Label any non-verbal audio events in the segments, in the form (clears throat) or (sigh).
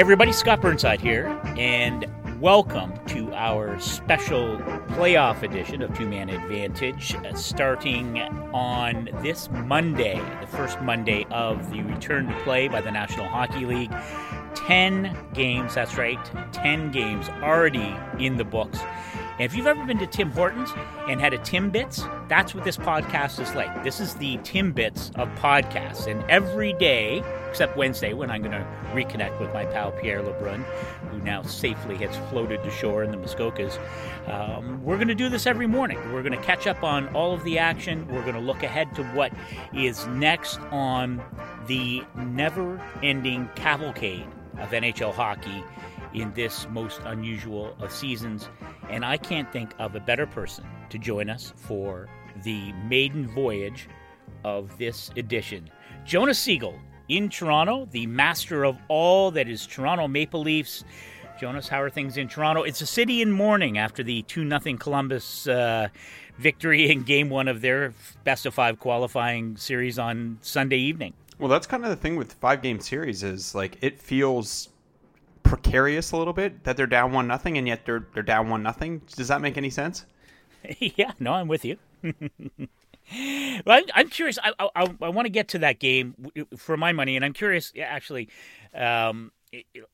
everybody, Scott Burnside here, and welcome to our special playoff edition of Two Man Advantage, uh, starting on this Monday, the first Monday of the return to play by the National Hockey League. 10 games, that's right, 10 games already in the books. If you've ever been to Tim Hortons and had a Timbits, that's what this podcast is like. This is the Timbits of podcasts. And every day, except Wednesday, when I'm going to reconnect with my pal Pierre LeBrun, who now safely has floated to shore in the Muskokas, um, we're going to do this every morning. We're going to catch up on all of the action. We're going to look ahead to what is next on the never ending cavalcade of NHL hockey in this most unusual of seasons. And I can't think of a better person to join us for the maiden voyage of this edition. Jonas Siegel in Toronto, the master of all that is Toronto Maple Leafs. Jonas, how are things in Toronto? It's a city in mourning after the 2 0 Columbus uh, victory in game one of their best of five qualifying series on Sunday evening. Well, that's kind of the thing with five game series is like it feels precarious a little bit that they're down one nothing and yet they're they're down one nothing. Does that make any sense? (laughs) yeah, no, I'm with you. (laughs) well, I'm, curious. I, I, I want to get to that game for my money, and I'm curious. Actually, um,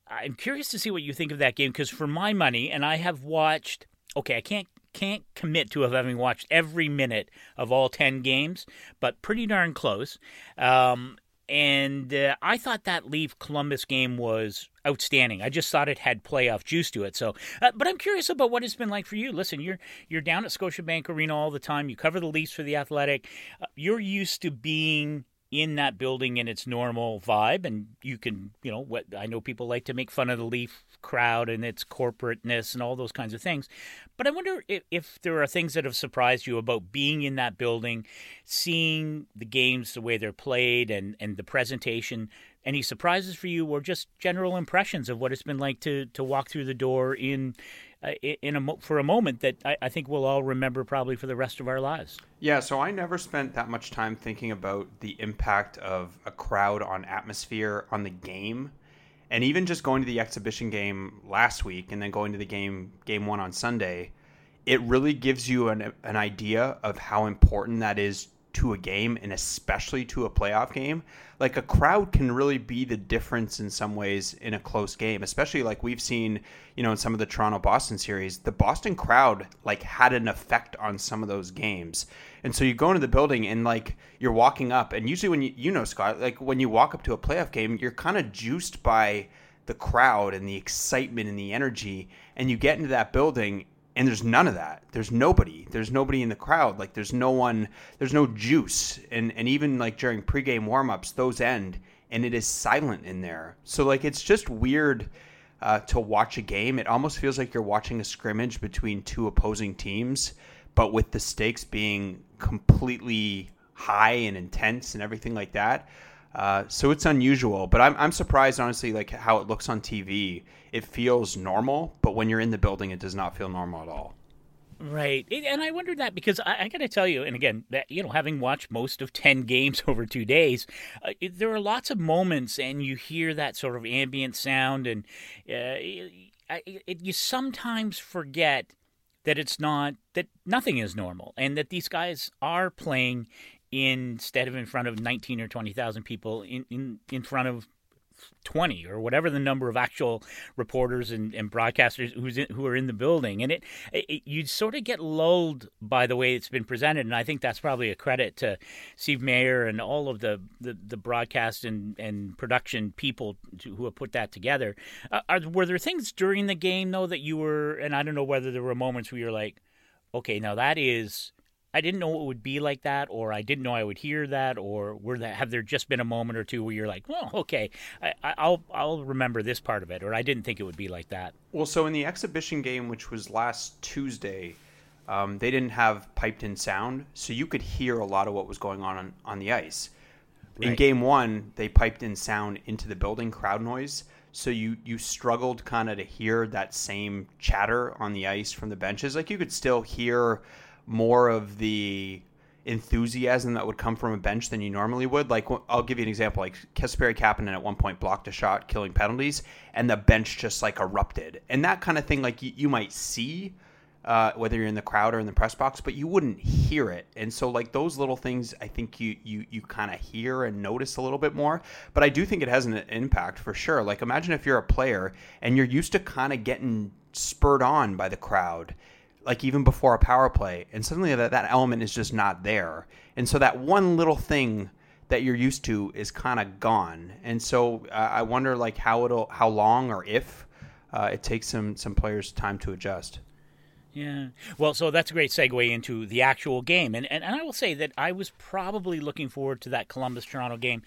I'm curious to see what you think of that game because for my money, and I have watched. Okay, I can't can't commit to having watched every minute of all ten games, but pretty darn close. Um, and uh, I thought that Leaf Columbus game was outstanding. I just thought it had playoff juice to it. So, uh, but I'm curious about what it's been like for you. Listen, you're you're down at Scotiabank Arena all the time. You cover the Leafs for the Athletic. Uh, you're used to being in that building in its normal vibe and you can you know what i know people like to make fun of the leaf crowd and its corporateness and all those kinds of things but i wonder if, if there are things that have surprised you about being in that building seeing the games the way they're played and and the presentation. Any surprises for you or just general impressions of what it's been like to to walk through the door in Uh, in a for a moment that I, I, think we'll all remember probably for the rest of our lives. Yeah, so I never spent that much time thinking about the impact of a crowd on atmosphere on the game, and even just going to the exhibition game last week and then going to the game game one on Sunday, it really gives you an an idea of how important that is to a game and especially to a playoff game, like a crowd can really be the difference in some ways in a close game, especially like we've seen, you know, in some of the Toronto Boston series, the Boston crowd like had an effect on some of those games. And so you go into the building and like you're walking up and usually when you you know Scott, like when you walk up to a playoff game, you're kind of juiced by the crowd and the excitement and the energy and you get into that building and there's none of that. There's nobody. There's nobody in the crowd. Like there's no one there's no juice. And and even like during pregame warmups those end and it is silent in there. So like it's just weird uh, to watch a game. It almost feels like you're watching a scrimmage between two opposing teams but with the stakes being completely high and intense and everything like that. Uh, so it's unusual, but I'm, I'm surprised, honestly, like how it looks on TV. It feels normal, but when you're in the building, it does not feel normal at all. Right, and I wondered that because I, I got to tell you, and again, that you know, having watched most of ten (laughs) games over two days, uh, it, there are lots of moments, and you hear that sort of ambient sound, and uh, it, you sometimes forget that it's not that nothing is normal, and that these guys are playing instead of in front of 19 or 20,000 people in, in, in front of 20 or whatever the number of actual reporters and, and broadcasters who's in, who are in the building. And it, it, you sort of get lulled by the way it's been presented. And I think that's probably a credit to Steve Mayer and all of the, the, the broadcast and, and production people to, who have put that together. Uh, are, were there things during the game though that you were and I don't know whether there were moments where you're like okay now that is I didn't know it would be like that, or I didn't know I would hear that, or were that have there just been a moment or two where you're like, well, okay, I, will I'll remember this part of it, or I didn't think it would be like that. Well, so in the exhibition game, which was last Tuesday, um, they didn't have piped in sound, so you could hear a lot of what was going on on, on the ice. Right. In game one, they piped in sound into the building, crowd noise. So you you struggled kind of to hear that same chatter on the ice from the benches. Like you could still hear more of the enthusiasm that would come from a bench than you normally would. Like I'll give you an example. Like Kasperi Kapanen at one point blocked a shot, killing penalties, and the bench just like erupted. And that kind of thing, like you, you might see. Uh, whether you're in the crowd or in the press box, but you wouldn't hear it. And so, like those little things, I think you you you kind of hear and notice a little bit more. But I do think it has an impact for sure. Like imagine if you're a player and you're used to kind of getting spurred on by the crowd like even before a power play, and suddenly that, that element is just not there. And so that one little thing that you're used to is kind of gone. And so uh, I wonder like how it'll how long or if uh, it takes some some players time to adjust. Yeah. Well, so that's a great segue into the actual game. And, and, and I will say that I was probably looking forward to that Columbus Toronto game.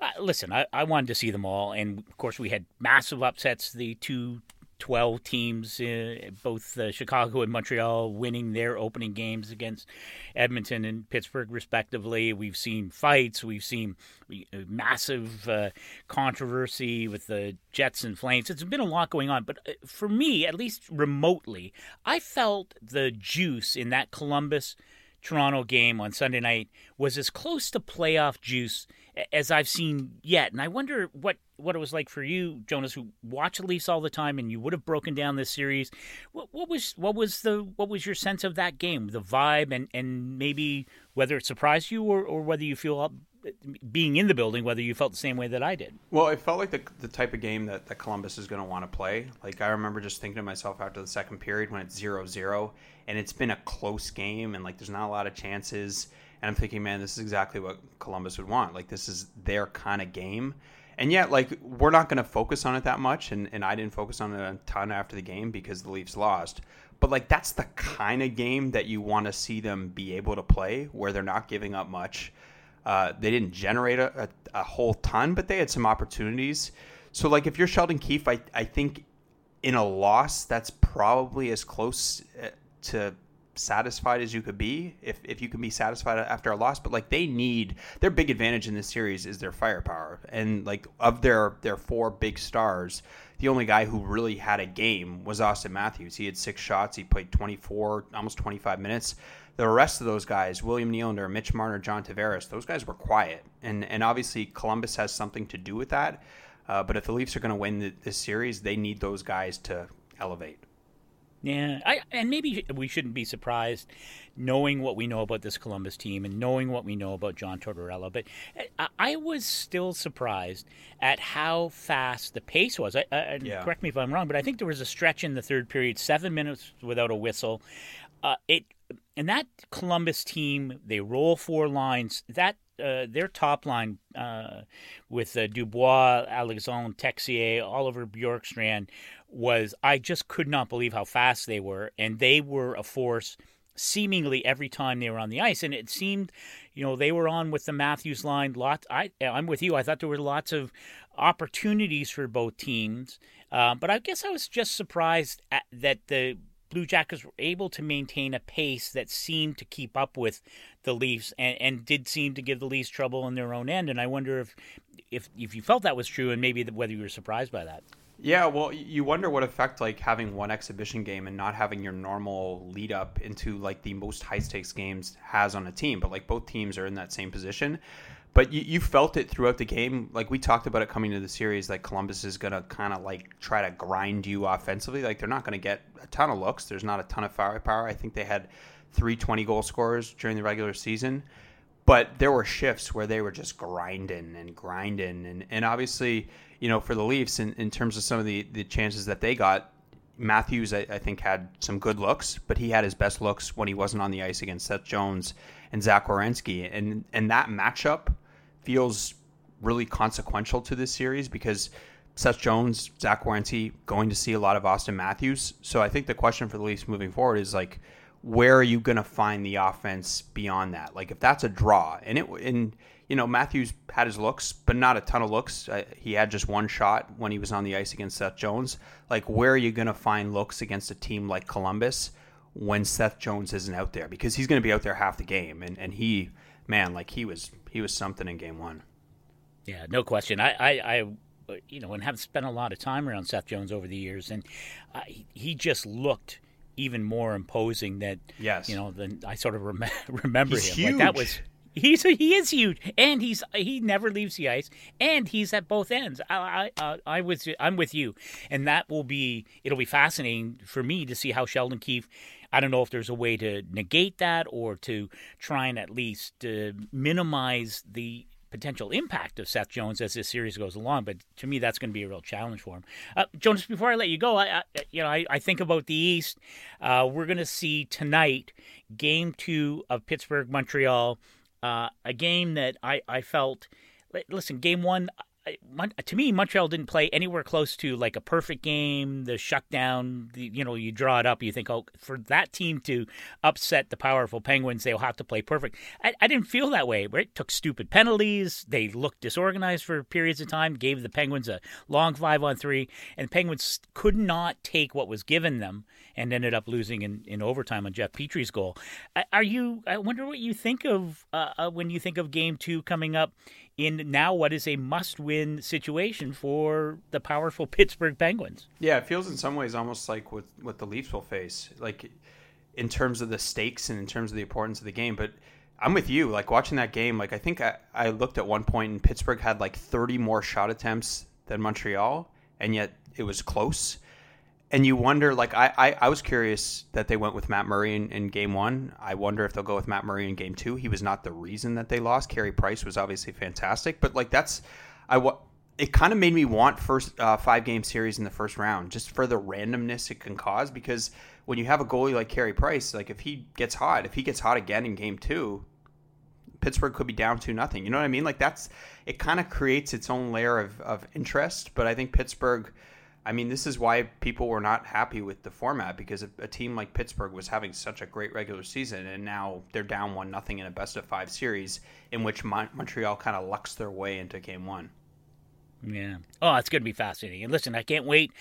Uh, listen, I, I wanted to see them all. And of course, we had massive upsets the two 12 teams, uh, both uh, Chicago and Montreal, winning their opening games against Edmonton and Pittsburgh, respectively. We've seen fights. We've seen uh, massive uh, controversy with the Jets and Flames. It's been a lot going on. But uh, for me, at least remotely, I felt the juice in that Columbus Toronto game on Sunday night was as close to playoff juice as I've seen yet. And I wonder what, what it was like for you, Jonas, who watch the Leafs all the time, and you would have broken down this series. What, what was what was the what was your sense of that game, the vibe, and, and maybe whether it surprised you or, or whether you feel being in the building, whether you felt the same way that I did. Well, it felt like the, the type of game that, that Columbus is going to want to play. Like, I remember just thinking to myself after the second period when it's 0 0, and it's been a close game, and like, there's not a lot of chances. And I'm thinking, man, this is exactly what Columbus would want. Like, this is their kind of game. And yet, like, we're not going to focus on it that much. And, and I didn't focus on it a ton after the game because the Leafs lost. But, like, that's the kind of game that you want to see them be able to play where they're not giving up much uh, they didn't generate a, a, a, whole ton, but they had some opportunities. So, like, if you're Sheldon Keefe, I, I think in a loss, that's probably as close uh, to satisfied as you could be if, if you can be satisfied after a loss. But like they need their big advantage in this series is their firepower. And like of their their four big stars the only guy who really had a game was austin Matthews. He had six shots. He played 24 almost 25 minutes the rest of those guys, William Nylander, Mitch Marner, John Tavares, those guys were quiet, and and obviously Columbus has something to do with that. Uh, but if the Leafs are going to win the, this series, they need those guys to elevate. Yeah, I, and maybe we shouldn't be surprised, knowing what we know about this Columbus team and knowing what we know about John Tortorella. But I, I was still surprised at how fast the pace was. I, I, yeah. Correct me if I'm wrong, but I think there was a stretch in the third period, seven minutes without a whistle. Uh, it and that Columbus team, they roll four lines. That uh, their top line uh, with uh, Dubois, Alexandre Texier, Oliver Bjorkstrand was I just could not believe how fast they were, and they were a force seemingly every time they were on the ice. And it seemed, you know, they were on with the Matthews line. Lots. I I'm with you. I thought there were lots of opportunities for both teams, uh, but I guess I was just surprised that the Blue Jackets were able to maintain a pace that seemed to keep up with the Leafs and, and did seem to give the Leafs trouble in their own end. And I wonder if if if you felt that was true and maybe whether you were surprised by that. Yeah, well, you wonder what effect like having one exhibition game and not having your normal lead up into like the most high stakes games has on a team. But like both teams are in that same position but you, you felt it throughout the game. Like we talked about it coming to the series, like Columbus is going to kind of like try to grind you offensively. Like they're not going to get a ton of looks. There's not a ton of firepower. I think they had three 20 goal scorers during the regular season. But there were shifts where they were just grinding and grinding. And, and obviously, you know, for the Leafs, in, in terms of some of the, the chances that they got, Matthews, I, I think, had some good looks, but he had his best looks when he wasn't on the ice against Seth Jones and Zach Werenski. And, and that matchup feels really consequential to this series because Seth Jones, Zach Werenski going to see a lot of Austin Matthews. So I think the question for the Leafs moving forward is like, where are you going to find the offense beyond that? Like if that's a draw, and it and you know Matthews had his looks, but not a ton of looks. Uh, he had just one shot when he was on the ice against Seth Jones. Like where are you going to find looks against a team like Columbus when Seth Jones isn't out there? Because he's going to be out there half the game, and and he man, like he was he was something in game one. Yeah, no question. I, I, I you know, and have spent a lot of time around Seth Jones over the years, and uh, he just looked even more imposing that yes you know than I sort of rem- (laughs) remember He's him huge. like that was he's he is huge and he's he never leaves the ice and he's at both ends I I I was I'm with you and that will be it'll be fascinating for me to see how Sheldon Keefe I don't know if there's a way to negate that or to try and at least uh, minimize the potential impact of Seth Jones as this series goes along. But to me, that's going to be a real challenge for him. Uh, Jonas, before I let you go, I, I you know I, I, think about the East. Uh, we're going to see tonight Game Two of Pittsburgh Montreal, uh, a game that I I felt. Listen, Game One to me, Montreal didn't play anywhere close to like a perfect game. The shutdown, the, you know, you draw it up. You think, oh, for that team to upset the powerful Penguins, they'll have to play perfect. I, I didn't feel that way. Right? Took stupid penalties. They looked disorganized for periods of time. Gave the Penguins a long five on three, and the Penguins could not take what was given them, and ended up losing in, in overtime on Jeff Petry's goal. Are you? I wonder what you think of uh, uh when you think of Game Two coming up in now what is a must-win situation for the powerful (laughs) Pittsburgh Penguins. Yeah, it feels in some ways almost like what what the Leafs will face, like in terms of the stakes and in terms of the importance of the game. But I'm with you. Like watching that game, like I think I, I looked at one point and Pittsburgh had like 30 more shot attempts than Montreal, and yet it was close and you wonder like I, I, I was curious that they went with Matt Murray in, in, game one. I wonder if they'll go with Matt Murray in game two. He was not the reason that they lost. Carey Price was obviously fantastic, but like that's I it kind of made me want first uh, five game series in the first round just for the randomness it can cause because when you have a goalie like Carey Price, like if he gets hot, if he gets hot again in game two, Pittsburgh could be down to nothing. You know what I mean? Like that's it kind of creates its own layer of, of interest, but I think Pittsburgh I mean, this is why people were not happy with the format because a, team like Pittsburgh was having such a great regular season, and now they're down one nothing in a best of five series in which Mon- Montreal kind of lucks their way into Game One. Yeah. Oh, it's going to be fascinating. And listen, I can't wait.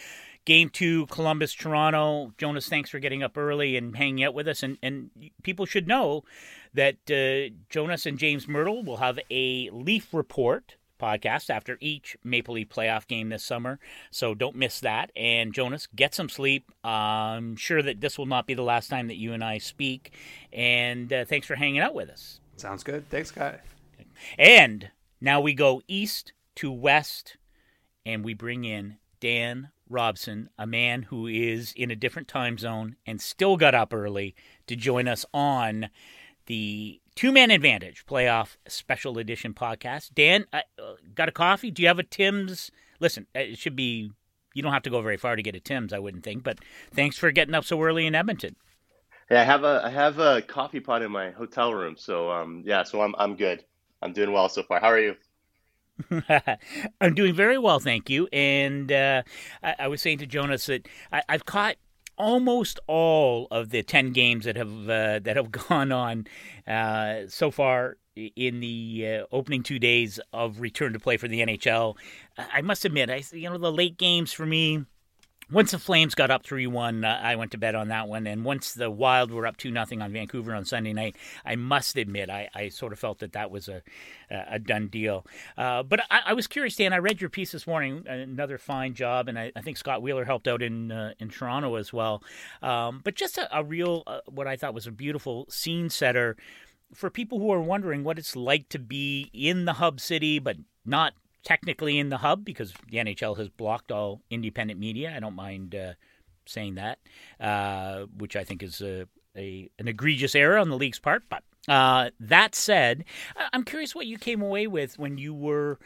Game two, Columbus, Toronto. Jonas, thanks for getting up early and hanging out with us. And and people should know that uh, Jonas and James Mirtle will have a Leaf report podcast after each Maple Leaf playoff game this summer. So don't miss that. And Jonas, get some sleep. I'm sure that this will not be the last time that you and I speak. And uh, thanks for hanging out with us. Sounds good. Thanks, Scott. And now we go east to west, and we bring in Dan Robson, a man who is in a different time zone and still got up early to join us on the Two Man Advantage Playoff Special Edition podcast. Dan, uh, got a coffee? Do you have a Tim's? Listen, uh, it should be. You don't have to go very far to get a Tim's, I wouldn't think. But thanks for getting up so early in Edmonton. Yeah, I have a I have a coffee pot in my hotel room, so um yeah, so I'm I'm good. I'm doing well so far. How are you? (laughs) I'm doing very well, thank you. And uh, I, I, was saying to Jonas that I, have caught almost all of the 10 games that have uh, that have (laughs) gone on uh, so far in the uh, opening two days of return to play for the NHL. I must admit, I you know the late games for me once the Flames got up three one, uh, I went to bed on that one. And once the Wild were up two nothing on Vancouver on Sunday night, I must admit I, I sort of felt that that was a a done deal. Uh, but I, I, was curious, Dan. I read your piece this morning. Another fine job, and I, I think Scott Wheeler helped out in uh, in Toronto as well. Um, but just a, a real, uh, what I thought was a beautiful scene setter for people who are wondering what it's like to be in the hub city, but not technically in the hub because the NHL has blocked all independent media. I don't mind uh, saying that, uh, which I think is a, a, an egregious error on the league's part. But uh, that said, I'm curious what you came away with when you were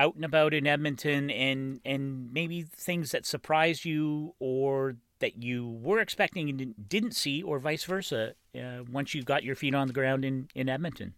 out and about in Edmonton, and and maybe things that surprised you or that you were expecting and didn't see, or vice versa, uh, once you got your feet on the ground in in Edmonton.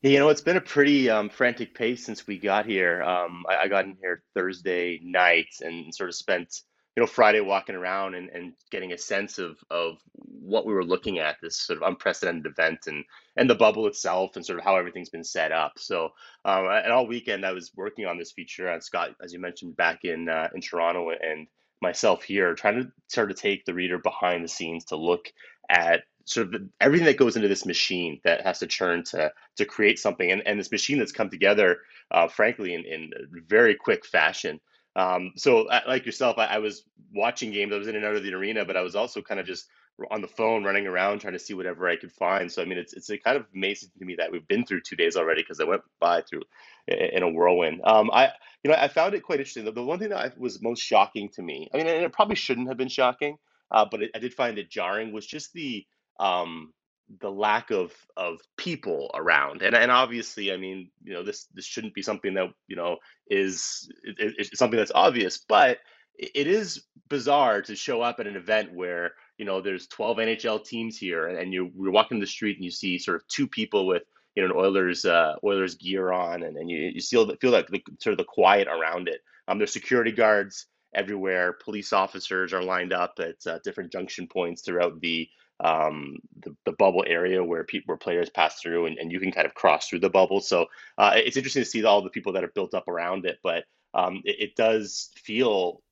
You know, it's been a pretty um, frantic pace since we got here. Um, I, I, got in here Thursday night and sort of spent, you know, Friday walking around and, and getting a sense of of what we were looking at, this sort of unprecedented event and and the bubble itself and sort of how everything's been set up. So, um, and all weekend I was working on this feature. And Scott, as you mentioned, back in uh, in Toronto, and myself here, trying to sort of take the reader behind the scenes to look at sort of everything that goes into this machine that has to churn to to create something, and, and this machine that's come together, uh, frankly, in, in very quick fashion. Um, so, like yourself, I, I, was watching games. I was in and out of the arena, but I was also kind of just on the phone, running around, trying to see whatever I could find. So, I mean, it's it's kind of amazing to me that we've been through two days already because I went by through in a whirlwind. Um, I, you know, I found it quite interesting. The, the one thing that was most shocking to me, I mean, and it probably shouldn't have been shocking, uh, but it, I did find it jarring, was just the um, the lack of of people around and and obviously i mean you know this this shouldn't be something that you know is is something that's obvious but it is bizarre to show up at an event where you know there's 12 nhl teams here and, and you you're walking the street and you see sort of two people with you know an oilers uh oilers gear on and, and you, you feel that feel like the sort of the quiet around it. Um there's security guards everywhere police officers are lined up at uh, different junction points throughout the um, the, the bubble area where people where players pass through and, and you can kind of cross through the bubble. So uh, it's interesting to see all the people that are built up around it, but um, it, it, does feel,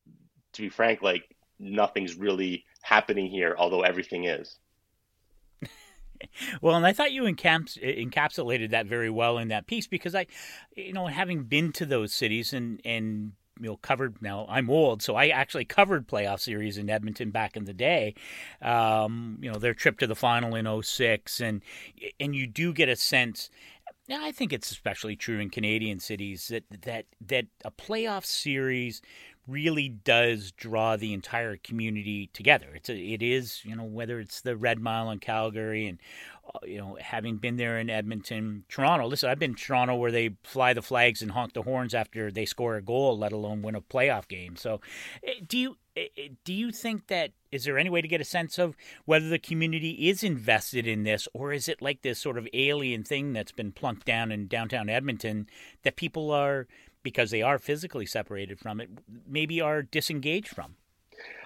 to be frank, like nothing's really happening here, although everything is. (laughs) well, and I thought you encaps- encapsulated that very well in that piece because I, you know, having been to those cities and and you know covered now i'm old so i actually covered playoff series in edmonton back in the day. Um, you know their trip to the final in 06 and and you do get a sense now I think it's especially true in Canadian cities that that that a playoff series really does draw the entire community together. It's a, it is you know whether it's the Red Mile in Calgary and uh, you know having been there in Edmonton, Toronto. Listen, I've been in Toronto where they fly the flags and honk the horns after they score a goal, let alone win a playoff game. So, eh, do you eh, eh, do you think that is there any way to get a sense of whether the community is invested in this, or is it like this sort of alien thing that's been plunked down in downtown Edmonton that people are because they are physically separated from it, maybe are disengaged from?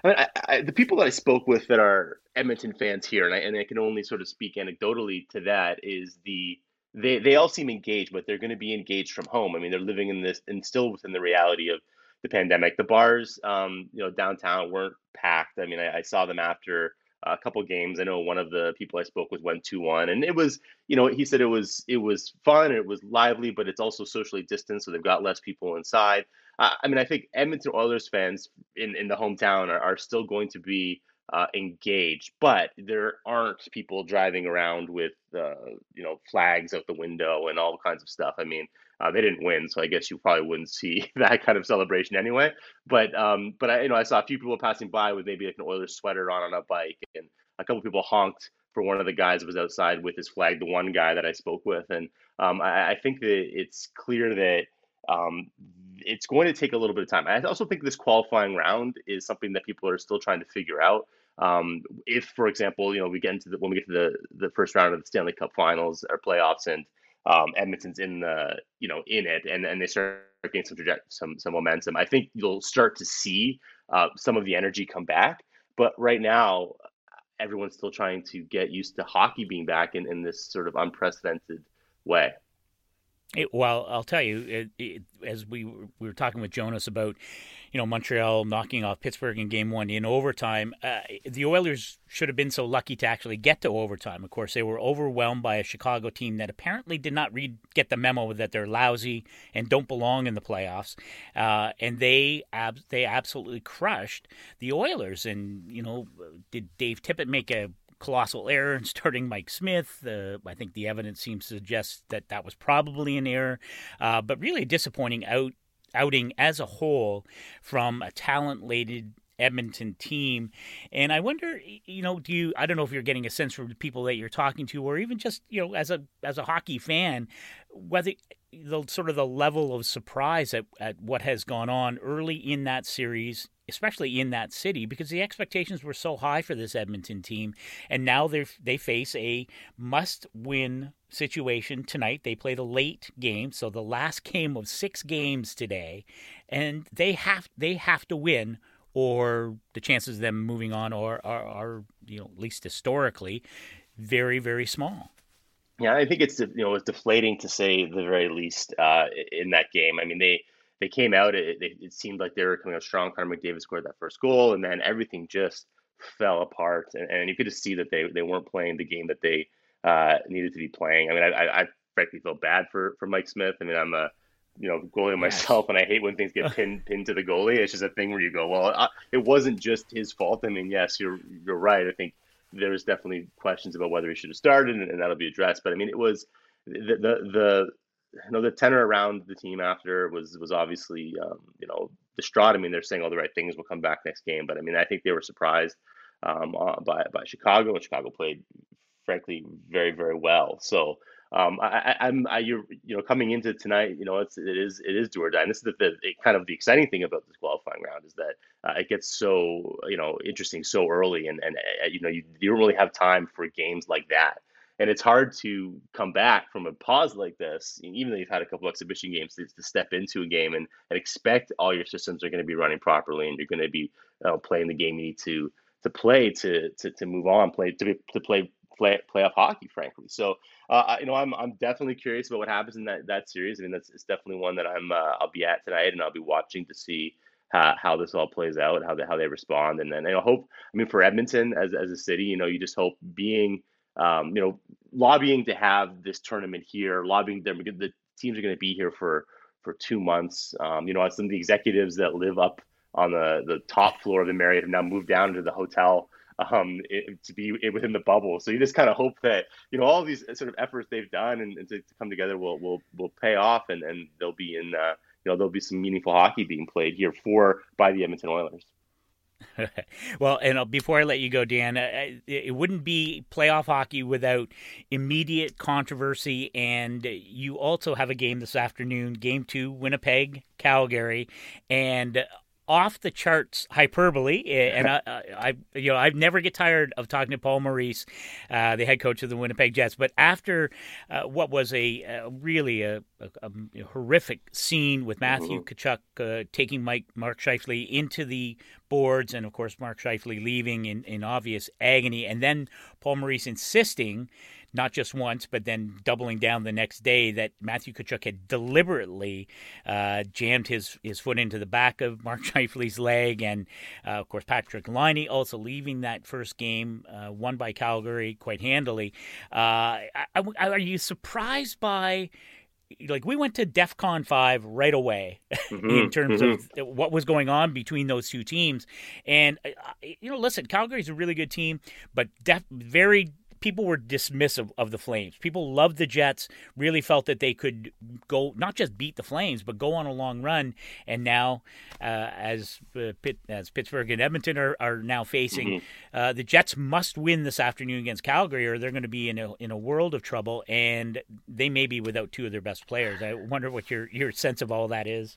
I mean, I, I, the people that I spoke with that are Edmonton fans here, and I, and I can only sort of speak anecdotally to that, is the they they all seem engaged, but they're going to be engaged from home. I mean, they're living in this and still within the reality of the pandemic. The bars, um, you know, downtown weren't packed. I mean, I, I saw them after a couple games. I know one of the people I spoke with went two one, and it was you know he said it was it was fun and it was lively, but it's also socially distanced, so they've got less people inside. Uh, I mean, I think Edmonton Oilers fans in in the hometown are, are still going to be uh, engaged, but there aren't people driving around with uh, you know flags out the window and all kinds of stuff. I mean, uh, they didn't win, so I guess you probably wouldn't (laughs) see that kind of celebration anyway. But um, but I you know I saw a few people passing by with maybe like an Oilers sweater on on a bike, and a couple people honked for one of the guys that was outside with his flag. The one guy that I spoke with, and um, I, I, think that it's clear that. Um, it's going to take a little bit of time. I also think this qualifying round is something that people are still trying to figure out. Um, if, for example, you know, we get into the when we get to the the first round of the Stanley Cup Finals or playoffs, and um, Edmonton's in the you know in it, and and they start getting some some some momentum. I think you'll start to see uh, some of the energy come back. But right now, everyone's still trying to get used to hockey being back in, in this sort of unprecedented way. It, well, I'll tell you, it, it, as we we were talking with Jonas about, you know, Montreal knocking off Pittsburgh in Game One in overtime. Uh, the Oilers should have been so lucky to actually get to overtime. Of course, they were overwhelmed by a Chicago team that apparently did not read get the memo that they're lousy and don't belong in the playoffs, uh, and they ab- they absolutely crushed the Oilers. And you know, did Dave Tippett make a colossal error in (laughs) starting Mike Smith. Uh, I think the evidence seems to suggest that that was probably an error, uh, but really disappointing out outing as a whole from a talent-laden Edmonton team. And I wonder, you know, do you? I don't know if you're getting a sense from the people that you're talking to, or even just you know, as a as a hockey fan, whether the sort of the level of surprise at, at what has gone on early in that series especially in that city, because the expectations were so high for this Edmonton team, and now they they face a must-win situation tonight. They play the late game, so the last game of six games today, and they have they have to win, or the chances of them moving on are are, are you know at least historically very very small. Yeah, I think it's you know it's deflating to say the very least uh, in that game. I mean they they came out. It, it, seemed like they were coming out strong. Connor McDavid scored that first goal, and then everything just fell apart. And, and you could just see that they they weren't playing the game that they uh, needed to be playing. I mean, I, I, I frankly feel bad for for Mike Smith. I mean, I'm a you know goalie myself, and I hate when things get pinned pinned to the goalie. It's just a thing where you go, well, uh, it wasn't just his fault. I mean, yes, you're you're right. I think there's definitely questions about whether he should have started, and, and that'll be addressed. But I mean, it was the the, the you know the tenor around the team after was was obviously um, you know distraught. I mean, they're saying all the right things. We'll come back next game, but I mean, I think they were surprised um, uh, by by Chicago, and Chicago played frankly very very well. So um, I, am I, you're, you know, coming into tonight, you know, it's, it is, it is do or die. And this is the, the kind of the exciting thing about this qualifying round is that uh, it gets so, you know, interesting so early and, and, uh, you know, you, you don't really have time for games like that. And it's hard to come back from a pause like this, even though you've had a couple exhibition games, to, to step into a game and, and expect all your systems are going to be running properly and you're going to be uh, playing the game you need to to play to to, to move on, play to, to play play playoff hockey, frankly. So, uh, you know, I'm I'm definitely curious about what happens in that that series. I mean, that's it's definitely one that I'm uh, I'll be at tonight, and I'll be watching to see how, how this all plays out, how they how they respond, and then I hope. I mean, for Edmonton as as a city, you know, you just hope being, um, you know, lobbying to have this tournament here, lobbying them because the teams are going to be here for for two months. Um, you know, some of the executives that live up on the the top floor of the Marriott have now moved down to the hotel um, it, to be within the bubble. So you just kind of hope that you know all these sort of efforts they've done and, and to, to, come together will will will pay off, and and they'll be in uh, you know there'll be some meaningful hockey being played here for by the Edmonton Oilers. (laughs) well, and uh, before I let you go, Dan, it wouldn't be playoff hockey without immediate controversy. And you also have a game this afternoon, game two, Winnipeg, Calgary. And off the charts hyperbole, eh, (laughs) and I, I, you know, I never get tired of talking to Paul Maurice, uh, the head coach of the Winnipeg Jets. But after uh, what was a, a really a, a, a, horrific scene with Matthew mm-hmm. Tkachuk uh, taking Mike Mark Scheifele into the boards, and of course Mark Scheifele leaving in, in obvious agony, and then Paul Maurice insisting not just once, but then doubling down the next day that Matthew Tkachuk had deliberately uh, jammed his, his foot into the back of Mark (laughs) Scheifele's leg. And uh, of course, Patrick Laine also leaving that first game, uh, won by Calgary quite handily. Uh, are you surprised by? like we went to DEFCON five right away (laughs) mm-hmm, in terms mm-hmm. of what was going on between those two teams, and uh, you know, listen, Calgary's a really good team, but def- very people were dismissive of the Flames. People loved the Jets, really felt that they could go not just beat the Flames, but go on a long run. And now, uh, as uh, Pitt, as Pittsburgh and Edmonton are, are now facing, mm-hmm. uh, the Jets must win this afternoon against Calgary, or they're going to be in a in a world of trouble. And they may be without two of their best players. I wonder what your your sense of all that is.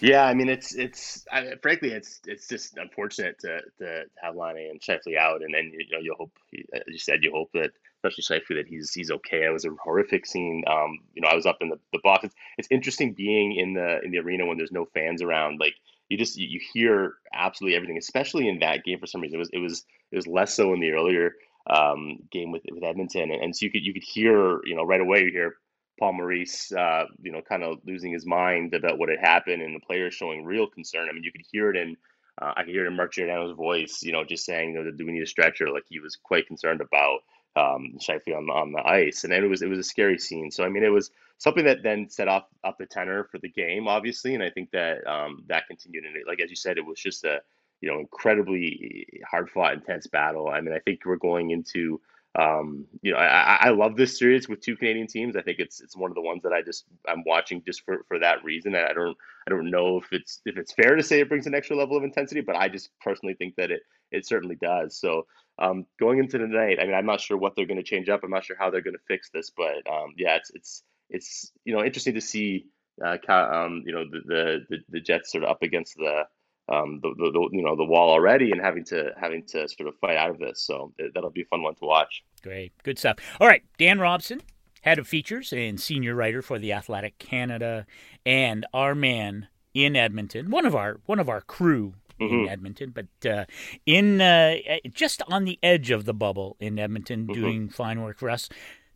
Yeah, I mean, it's it's I, frankly, it's it's just unfortunate to, to have Laine and Scheifele out, and then you know you hope, as you said, you hope that especially Scheifele that he's he's okay. It was a horrific scene. Um, you know, I was up in the, the box. It's, it's interesting being in the in the arena when there's no fans around. Like you just you, you hear absolutely everything, especially in that game for some reason. It was it was it was less so in the earlier um, game with with Edmonton, and, and so you could you could hear you know right away you hear Paul Maurice, uh, you know, kind of losing his mind about what had happened, and the players showing real concern. I mean, you could hear it in, uh, I could hear it in Mark Giordano's voice, you know, just saying, you know, do we need a stretcher? Like he was quite concerned about um, Scheifele on the on the ice, and it was it was a scary scene. So I mean, it was something that then set off up the tenor for the game, obviously, and I think that um, that continued. And like as you said, it was just a you know incredibly hard fought, intense battle. I mean, I think we're going into um, you know, I, I love this series with two Canadian teams. I think it's it's one of the ones that I just I'm watching just for, for that reason. I don't I don't know if it's if it's fair to say it brings an extra level of intensity, but I just personally think that it it certainly does. So um, going into the night, I mean, I'm not sure what they're going to change up. I'm not sure how they're going to fix this, but um, yeah, it's it's it's you know interesting to see uh, um, you know the, the the Jets sort of up against the um, the, the, the, you know the wall already and having to having to sort of fight out of this. So that'll be a fun one to watch. Great, good stuff. All right, Dan Robson, head of features and senior writer for the Athletic Canada, and our man in Edmonton, one of our one of our crew in mm-hmm. Edmonton, but uh, in uh, just on the edge of the bubble in Edmonton, mm-hmm. doing fine work for us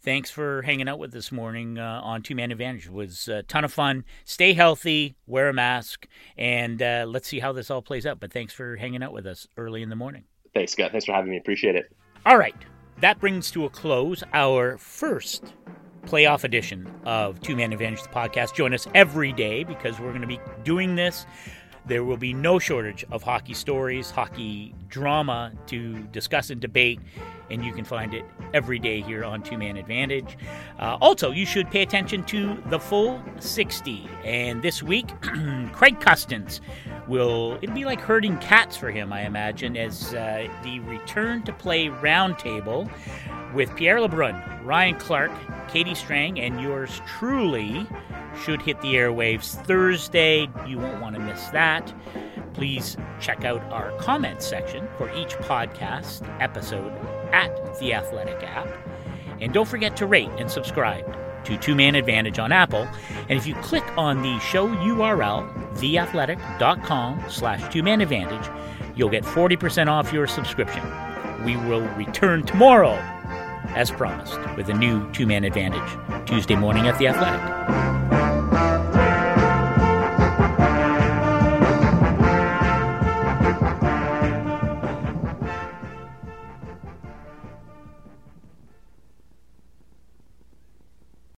thanks for hanging out with this morning uh, on Two Man Advantage. It was a ton of fun. Stay healthy, wear a mask, and uh, let's see how this all plays out. But thanks for hanging out with us early in the morning. Thanks, Scott. Thanks for having me. Appreciate it. All right. That brings to a close our first playoff edition of Two Man Advantage, the podcast. Join us every day because we're going to be doing this. There will be no shortage of hockey stories, hockey drama to discuss and debate, and you can find it every day here on Two Man Advantage. Uh, also, you should pay attention to the full 60. And this week, (clears throat) Craig Custance will, it'll be like herding cats for him, I imagine, as uh, the return to play roundtable with Pierre LeBrun, Ryan Clark, Katie Strang, and yours truly should hit the airwaves Thursday. You won't want to miss that. Please check out our comments section for each podcast episode at the Athletic app. And don't forget to rate and subscribe to Two Man Advantage on Apple. And if you click on the show URL, theathletic.com slash two man advantage, you'll get 40% off your subscription. We will return tomorrow, as promised, with a new two man advantage Tuesday morning at The Athletic.